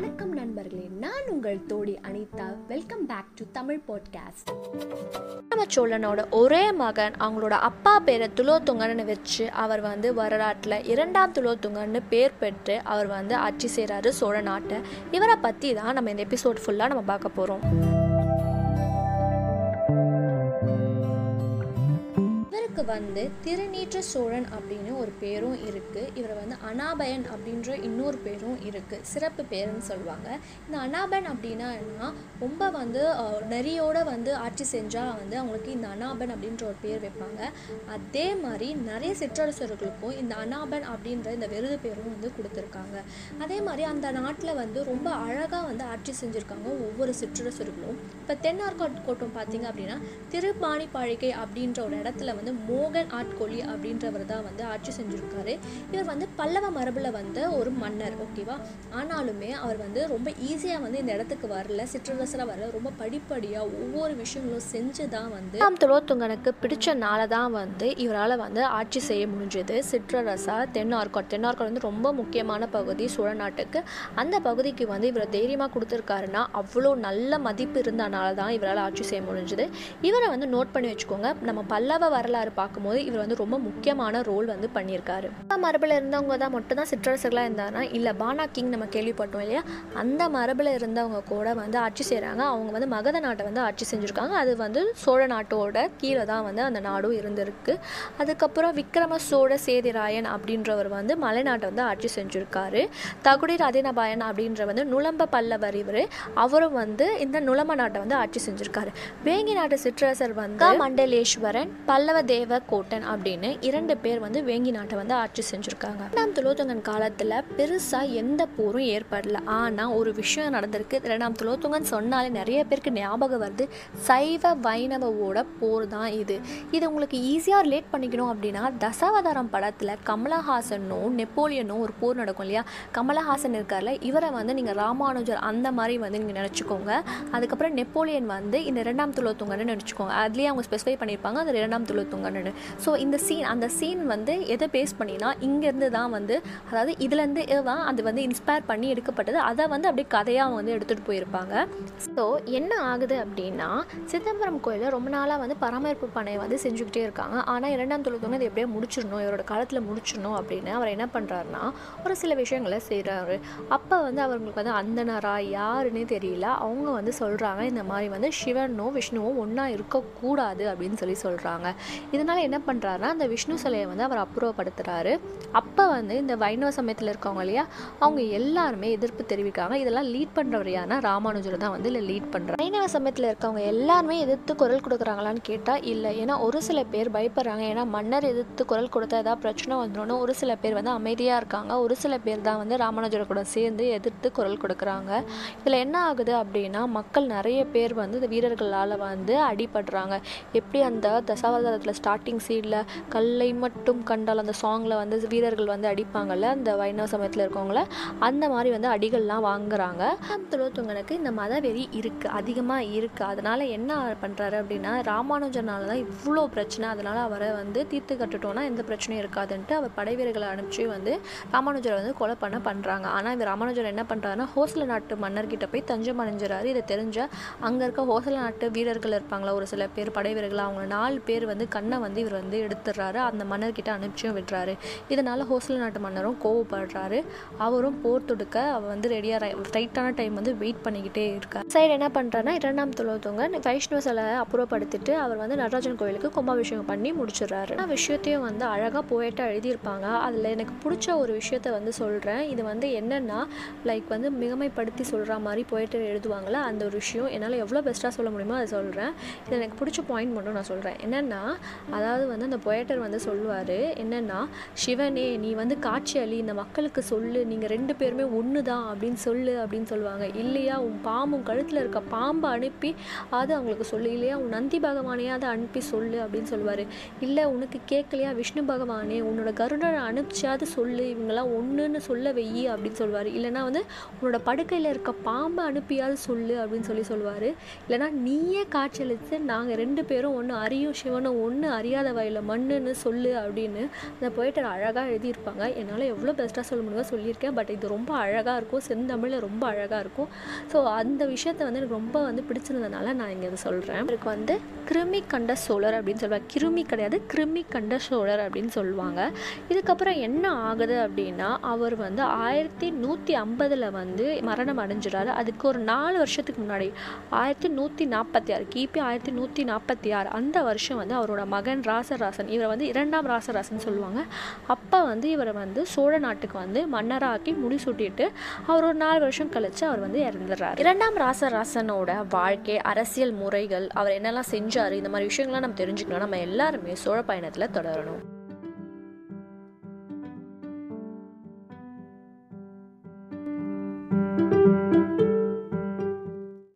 வணக்கம் நண்பர்களே நான் உங்கள் Todi Anitha. Welcome back to Tamil podcast நம்ம சோழனோட ஒரே மகன் அவங்களோட அப்பா பேரை துலோத்துங்கன்னு வச்சு அவர் வந்து வரலாற்றில் இரண்டாம் துலோத்துங்கன்னு பேர் பெற்று அவர் வந்து ஆட்சி செய்கிறாரு சோழ நாட்டை. இவரை பற்றி தான் நம்ம இந்த எபிசோட் ஃபுல்லாக நம்ம பார்க்க போகிறோம் இவருக்கு வந்து திருநீற்ற சோழன் அப்படின்னு ஒரு பேரும் இருக்குது இவர் வந்து அனாபயன் அப்படின்ற இன்னொரு பேரும் இருக்குது சிறப்பு பேருன்னு சொல்லுவாங்க. இந்த அனாபன் அப்படின்னா என்ன ரொம்ப வந்து நெறியோடு நெறியோட வந்து ஆட்சி செஞ்சால் வந்து அவங்களுக்கு இந்த அனாபன் அப்படின்ற ஒரு பேர் வைப்பாங்க. அதே மாதிரி நிறைய சிற்றரசர்களுக்கும் இந்த அனாபன் அப்படின்ற இந்த விருது பேரும் வந்து கொடுத்துருக்காங்க. அதே மாதிரி அந்த நாட்டில் வந்து ரொம்ப அழகாக வந்து ஆட்சி செஞ்சுருக்காங்க ஒவ்வொரு சிற்றரசர்களும். இப்போ தென்னார்காட் கோட்டம் பார்த்தீங்க அப்படின்னா திருப்பாணிப்பாழிகை அப்படின்ற ஒரு இடத்துல வந்து மோகன் ஆட்கொலி அப்படின்றவர் தான் வந்து ஆட்சி செஞ்சுருக்காரு. இவர் வந்து பல்லவ மரபில் வந்த ஒரு மன்னர் ஓகேவா ஆனாலுமே அவர் வந்து ரொம்ப ஈஸியாக வந்து இந்த இடத்துக்கு வரல சிற்றரசராக வரல ரொம்ப படிப்படியாக ஒவ்வொரு விஷயங்களும் செஞ்சு தான் வந்து நாம் துளோத்துங்கனுக்கு பிடிச்சனால தான் வந்து இவரால் வந்து ஆட்சி செய்ய முடிஞ்சது. சிற்றரசா தென்னார்காட் தென்னார்காட் வந்து ரொம்ப முக்கியமான பகுதி சோழ நாட்டுக்கு. அந்த பகுதிக்கு வந்து இவரை தைரியமாக கொடுத்துருக்காருன்னா அவ்வளோ நல்ல மதிப்பு இருந்தனால தான் இவரால் ஆட்சி செய்ய முடிஞ்சது. இவரை வந்து நோட் பண்ணி வச்சுக்கோங்க நம்ம பல்லவ வரலாறு பார்க்கும்போது இவர் வந்து ரொம்ப முக்கியமான ரோல் வந்து பண்ணியிருக்காரு. மரபில் இருந்தவங்க தான் மட்டும்தான் சிற்றரசர்களாக இருந்தாங்கன்னா இல்லை பானா கிங் நம்ம கேள்விப்பட்டோம் இல்லையா? அந்த மரபில் இருந்தவங்க கூட வந்து ஆட்சி செய்கிறாங்க அவங்க வந்து மகத நாட்டை வந்து ஆட்சி செஞ்சுருக்காங்க. அது வந்து சோழ நாட்டோட கீழே தான் வந்து அந்த நாடும் இருந்திருக்கு. அதுக்கப்புறம் விக்ரம சோழ சேதிராயன் அப்படின்றவர் வந்து மலைநாட்டை வந்து ஆட்சி செஞ்சுருக்காரு. தகுடி அதினபாயன் அப்படின்ற வந்து நுளம்ப பல்லவர் இவர். அவரும் வந்து இந்த நுளம்ப நாட்டை வந்து ஆட்சி செஞ்சுருக்காரு. வேங்கி நாட்டு சிற்றரசர் வந்து மண்டலேஸ்வரன் பல்லவ தேவ கோட்டன் அப்படின்னு இரண்டு பேர் வந்து வேங்கி நாட்டை வந்து ஆட்சி செஞ்சுருக்காங்க. இரண்டாம் துலோத்துங்கன் காலத்தில் பெருசாக எந்த போரும் ஏற்படல. ஆனால் ஒரு விஷயம் நடந்திருக்கு. இரண்டாம் துலோத்துங்கன் சொன்னாலே நிறைய பேருக்கு ஞாபகம் வருது. சைவ வைணவோட போர் தான் இது. இது உங்களுக்கு ஈஸியாக ரிலேட் பண்ணிக்கணும் அப்படின்னா தசாவதாரம் படத்தில் கமலஹாசனும் நெப்போலியனும் ஒரு போர் நடக்கும் இல்லையா? கமலஹாசன் இருக்கார்ல இவரை வந்து நீங்கள் ராமானுஜர் அந்த மாதிரி வந்து நீங்கள் நினச்சிக்கோங்க. அதுக்கப்புறம் நெப்போலியன் வந்து இந்த இரண்டாம் துலோத்துங்கன்னு நினச்சிக்கோங்க. அதுலேயே அவங்க ஸ்பெசிஃபை பண்ணியிருப்பாங்க அது இரண்டாம் துலோத்துங்கன்னு ஸோ இந்த சீன் அந்த சீன் வந்து எதை பேஸ் பண்ணினா இங்கேருந்து தான் வந்து அதாவது இதுலேருந்து தான் அது வந்து இன்ஸ்பயர் பண்ணி எடுக்கப்பட்டது. அதை வந்து அப்படியே கதையாக வந்து எடுத்துகிட்டு போயிருப்பாங்க. ஸோ என்ன ஆகுது அப்படின்னா சிதம்பரம் கோயிலில் ரொம்ப நாளாக வந்து பராமரிப்பு பணியை வந்து செஞ்சுக்கிட்டே இருக்காங்க. ஆனால் இரண்டாம் தொழில் இது எப்படியே முடிச்சிடணும் இவரோட காலத்தில் முடிச்சிடணும் அப்படின்னு அவர் என்ன பண்ணுறாருனா ஒரு சில விஷயங்களை செய்கிறாரு அப்போ வந்து அவங்களுக்கு வந்து அந்தனரா யாருன்னே தெரியல. அவங்க வந்து சொல்கிறாங்க இந்த மாதிரி வந்து சிவனும் விஷ்ணுவும் ஒன்றா இருக்கக்கூடாது அப்படின்னு சொல்லி சொல்கிறாங்க இதனால் என்ன பண்ணுறாருனா அந்த விஷ்ணு சிலையை வந்து அவர் அப்புறப்படுத்துகிறாரு அப்போ வந்து இந்த வைணவ சமயத்தில் இருக்கவங்க இல்லையா அவங்க எல்லாருமே எதிர்ப்பு தெரிவிக்காங்க இதெல்லாம் லீட் பண்ணுறவர் யாருன்னா ராமானுஜர் தான் வந்து இல்லை லீட் பண்ணுறாங்க வைணவ சமயத்தில் இருக்கவங்க எல்லாருமே எதிர்த்து குரல் கொடுக்குறாங்களான்னு கேட்டால் இல்லை. ஏன்னா ஒரு சில பேர் பயப்படுறாங்க. ஏன்னா மன்னர் எதிர்த்து குரல் கொடுத்தா ஏதாவது பிரச்சனை வந்துடும் ஒரு சில பேர் வந்து அமைதியாக இருக்காங்க. ஒரு சில பேர் தான் வந்து ராமானுஜரை கூட சேர்ந்து எதிர்த்து குரல் கொடுக்குறாங்க. இதில் என்ன ஆகுது அப்படின்னா மக்கள் நிறைய பேர் வந்து இந்த வீரர்களால் வந்து அடிபடுறாங்க. எப்படி அந்த தசாவதாரத்தில் ஸ்டார்டிங் சீடில் கல்லை மட்டும் கண்டால் அந்த சாங்கில் வந்து வீரர்கள் வந்து அடிப்பாங்கள்ல அந்த வைணவ சமயத்தில் இருக்கவங்கள அந்த மாதிரி வந்து அடிகள்லாம் வாங்குறாங்க. துலோத்துங்கனுக்கு இந்த மதவெறி இருக்குது அதிகமாக இருக்குது அதனால் என்ன பண்ணுறாரு அப்படின்னா ராமானுஜனால தான் இவ்வளோ பிரச்சனை. அதனால் அவரை வந்து தீர்த்து கட்டுட்டோன்னா எந்த பிரச்சனையும் இருக்காதுன்ட்டு அவர் படைவீரர்களை அனுப்பிச்சு வந்து ராமானுஜரை வந்து கொலை பண்ண பண்ணுறாங்க ஆனால் இந்த ராமானுஜர் என்ன பண்ணுறாருன்னா ஹோசல நாட்டு மன்னர்கிட்ட போய் தஞ்சம் அடைஞ்சிறாரு இதை தெரிஞ்ச அங்கே இருக்க ஹோசல நாட்டு வீரர்கள் இருப்பாங்களா ஒரு சில பேர் படை வீரர்கள் அவங்க நாலு பேர் வந்து கண்ணை வந்து இவர் வந்து எடுத்துடுறாரு. அந்த மன்னர்கிட்ட அனுப்பிச்சும் விடுறாரு. இதனால் ஹோசல நாட்டு மன்னரும் கோவப்படுறாரு. அவரும் போர் தொடுக்க அவர் வந்து ரெடியாக ரைட்டான டைம் வந்து வெயிட் பண்ணிக்கிட்டே இருக்கார். சைடு என்ன பண்ணுறாருன்னா இரண்டாம் துளத்தவங்க வைஷ்ணவ சிலை அப்புறப்படுத்திட்டு அவர் வந்து நடராஜன் கோயிலுக்கு கும்பாபிஷேகம் பண்ணி முடிச்சிடுறாரு. ஆனா விஷயத்தையும் வந்து அழகாக போயிட்டாக எழுதியிருப்பாங்க. அதில் எனக்கு பிடிச்ச ஒரு விஷயத்த வந்து சொல்கிறேன் இது வந்து என்னென்னா லைக் வந்து மிகமைப்படுத்தி சொல்கிற மாதிரி போயிட்டு எழுதுவாங்களே அந்த ஒரு விஷயம். என்னால் எவ்வளோ பெஸ்ட்டாக சொல்ல முடியுமோ அதை சொல்கிறேன் இது எனக்கு பிடிச்ச பாயிண்ட் மட்டும் நான் சொல்கிறேன் என்னென்னா அதாவது வந்து அந்த பொயட்டர் வந்து சொல்லுவார் என்னென்னா சிவனே நீ வந்து காட்சி அளி இந்த மக்களுக்கு சொல்லு நீங்கள் ரெண்டு பேருமே ஒன்று தான் அப்படின்னு சொல்லு அப்படின்னு சொல்லுவாங்க. இல்லையா உன் பாம்பும் கழுத்தில் இருக்க பாம்பை அனுப்பி அது அவங்களுக்கு சொல்லு. இல்லையா உன் நந்தி பகவானையே அதை அனுப்பி சொல்லு அப்படின்னு சொல்லுவார். இல்லை உனக்கு கேட்கலையா விஷ்ணு பகவானே உன்னோட கருடனை அனுப்பிச்சாது சொல்லு இவங்கெல்லாம் ஒன்றுன்னு சொல்ல வெயி அப்படின்னு சொல்லுவார். இல்லைனா வந்து உன்னோட படுக்கையில் இருக்க பாம்பை அனுப்பியாவது சொல்லு அப்படின்னு சொல்லி சொல்லுவார். இல்லைனா நீயே காட்சியளித்து நாங்கள் ரெண்டு பேரும் ஒன்று அரியும் சிவனும் ஒன்று அறியாத வயலில் மண்ணுன்னு சொல்லு அப்படின்னு அந்த போய்ட்டு அழகாக எழுதியிருப்பாங்க. என்னால் எவ்வளோ பெஸ்ட்டாக சொல்ல முடியுமோ சொல்லியிருக்கேன். பட் இது ரொம்ப அழகாக இருக்கும். செந்தமிழில் ரொம்ப அழகாக இருக்கும். ஸோ அந்த விஷயத்தை வந்து எனக்கு ரொம்ப வந்து பிடிச்சிருந்ததுனால நான் இங்கே இதை சொல்கிறேன் இவருக்கு வந்து கிருமி கண்ட சோழர் அப்படின்னு சொல்லுவாங்க. கிருமி கிடையாது கிருமி கண்ட சோழர் அப்படின்னு சொல்லுவாங்க. இதுக்கப்புறம் என்ன ஆகுது அப்படின்னா அவர் வந்து ஆயிரத்தி நூற்றி ஐம்பதில் வந்து மரணம் அடைஞ்சிடாரு அதுக்கு ஒரு நாலு வருஷத்துக்கு முன்னாடி ஆயிரத்தி நூற்றி நாற்பத்தி ஆறு கிபி ஆயிரத்தி நூற்றி நாற்பத்தி ஆறு அந்த வருஷம் வந்து அவரோட மகன் ராசராசன். இவரை வந்து இரண்டாம் ராசராசன் சொல்லுவாங்க. அப்போ வந்து இவரை வந்து சோழ நாட்டுக்கு வந்து மன்னராக்கி முடிசூட்டிட்டு அவர் ஒரு நாலு வருஷம் கழித்து அவர் வந்து இறந்துடுறாரு இரண்டாம் ராசராசனோட வாழ்க்கை அரசியல் முறைகள் அவர் என்னெல்லாம் செஞ்சார் இந்த மாதிரி விஷயங்கள்லாம் நம்ம தெரிஞ்சுக்கணும். நம்ம எல்லாருமே சோழ பயணத்தில் தொடரணும்.